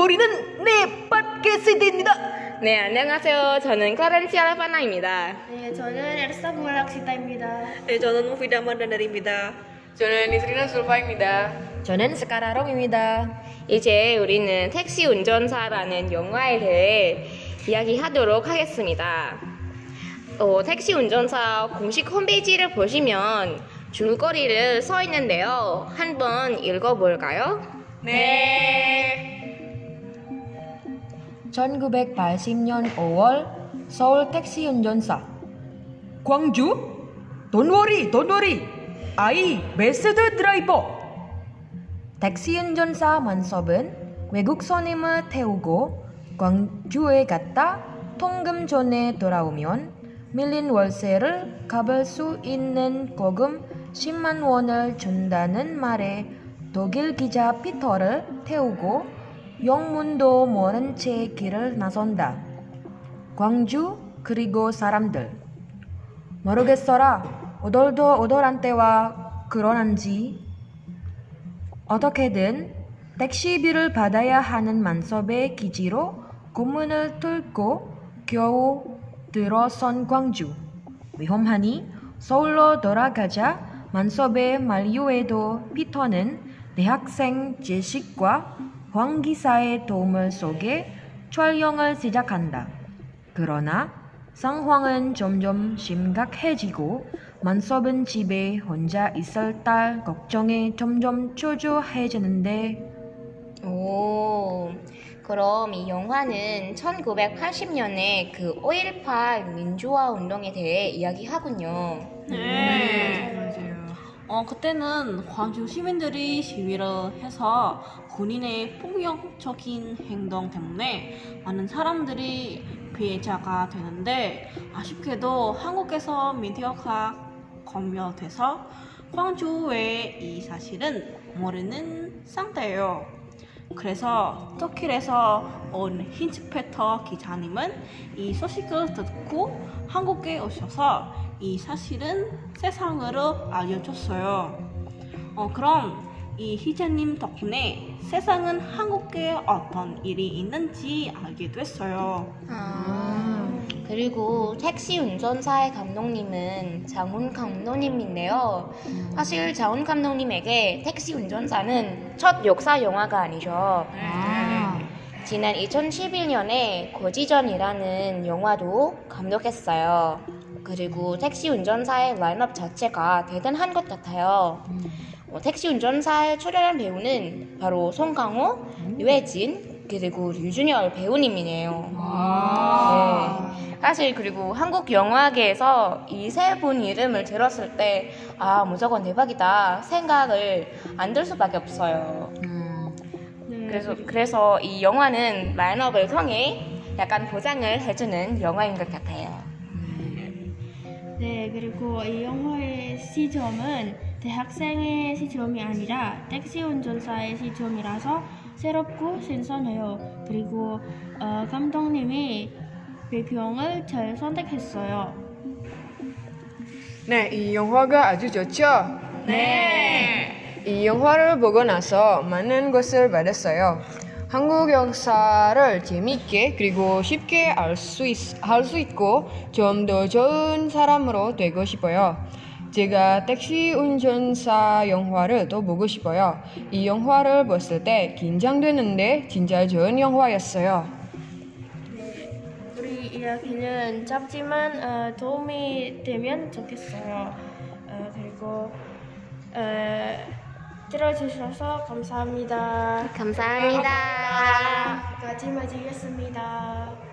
우리는 네 팟캐스트입니다. 네, 안녕하세요. 저는 클라렌시 알파나입니다. 네, 저는 엘사 부활학시다입니다. 네, 저는 무피다 만다나리입니다. 저는 이스리나 술파입니다. 저는 스카라롱입니다. 이제 우리는 택시 운전사라는 영화에 대해 이야기하도록 하겠습니다. 어, 택시 운전사 공식 홈페이지를 보시면 줄거리를 써 있는데요. 한번 읽어볼까요? 네. 1980년 5월 서울 택시 운전사. 광주? 돈워리 돈워리 아이 베스트 드라이버. 택시 운전사 만섭은 외국 손님을 태우고 광주에 갔다 통금 전에 돌아오면 밀린 월세를 갚을 수 있는 거금 10만 원을 준다는 말에 독일 기자 피터를 태우고 영문도 모른 채 길을 나선다. 광주 그리고 사람들. 모르겠어라. 오돌도 오돌한 때와 그러는지. 어떻게든 택시비를 받아야 하는 만섭의 기지로 고문을 뚫고 겨우 들어선 광주. 위험하니 서울로 돌아가자 만섭의 만류에도 피터는 대학생 제식과 황 기사의 도움을 속에 촬영을 시작한다. 그러나 상황은 점점 심각해지고 만섭은 집에 혼자 있을 딸 걱정에 점점 초조해지는데 오, 그럼 이 영화는 1980년에 그 5.18 민주화 운동에 대해 이야기하군요. 네. 맞아요. 어, 그때는 광주 시민들이 시위를 해서 군인의 폭력적인 행동 때문에 많은 사람들이 피해자가 되는데 아쉽게도 한국에서 미디어가 검열돼서 광주의 이 사실은 모르는 상태예요. 그래서 터키에서 온 힌츠페터 기자님은 이 소식을 듣고 한국에 오셔서 이 사실은 세상으로 알려줬어요. 어, 그럼 이 희재님 덕분에 세상은 한국에 어떤 일이 있는지 알게 됐어요. 아, 그리고 택시 운전사의 감독님은 장훈 감독님인데요. 사실 장훈 감독님에게 택시 운전사는 첫 역사 영화가 아니죠. 지난 2011년에 고지전이라는 영화도 감독했어요. 그리고 택시 운전사의 라인업 자체가 대단한 것 같아요. 어, 택시 운전사에 출연한 배우는 바로 송강호, 유해진, 그리고 류준열 배우님이네요. 네. 사실 그리고 한국 영화계에서 이 세 분 이름을 들었을 때 아 무조건 대박이다 생각을 안 들 수밖에 없어요. 네, 그래서 그래서 이 영화는 라인업을 통해 약간 보장을 해주는 영화인 것 같아요. 네, 그리고 이 영화의 시점은 대학생의 시점이 아니라 택시 운전사의 시점이라서 새롭고 신선해요. 그리고 어, 감독님이 배경을 잘 선택했어요. 네, 이 영화가 아주 좋죠? 네. 이 영화를 보고 나서 많은 것을 받았어요. 한국 역사를 재미있게 그리고 쉽게 알수할수 있고 좀 더 좋은 사람으로 되고 싶어요. 제가 택시 운전사 영화를 또 보고 싶어요. 이 영화를 봤을 때 긴장되는데 진짜 좋은 영화였어요. 우리 이야기는 짧지만 어, 도움이 되면 좋겠어요. 어, 그리고 어, 들어주셔서 감사합니다. 감사합니다. 여기까지 마치겠습니다.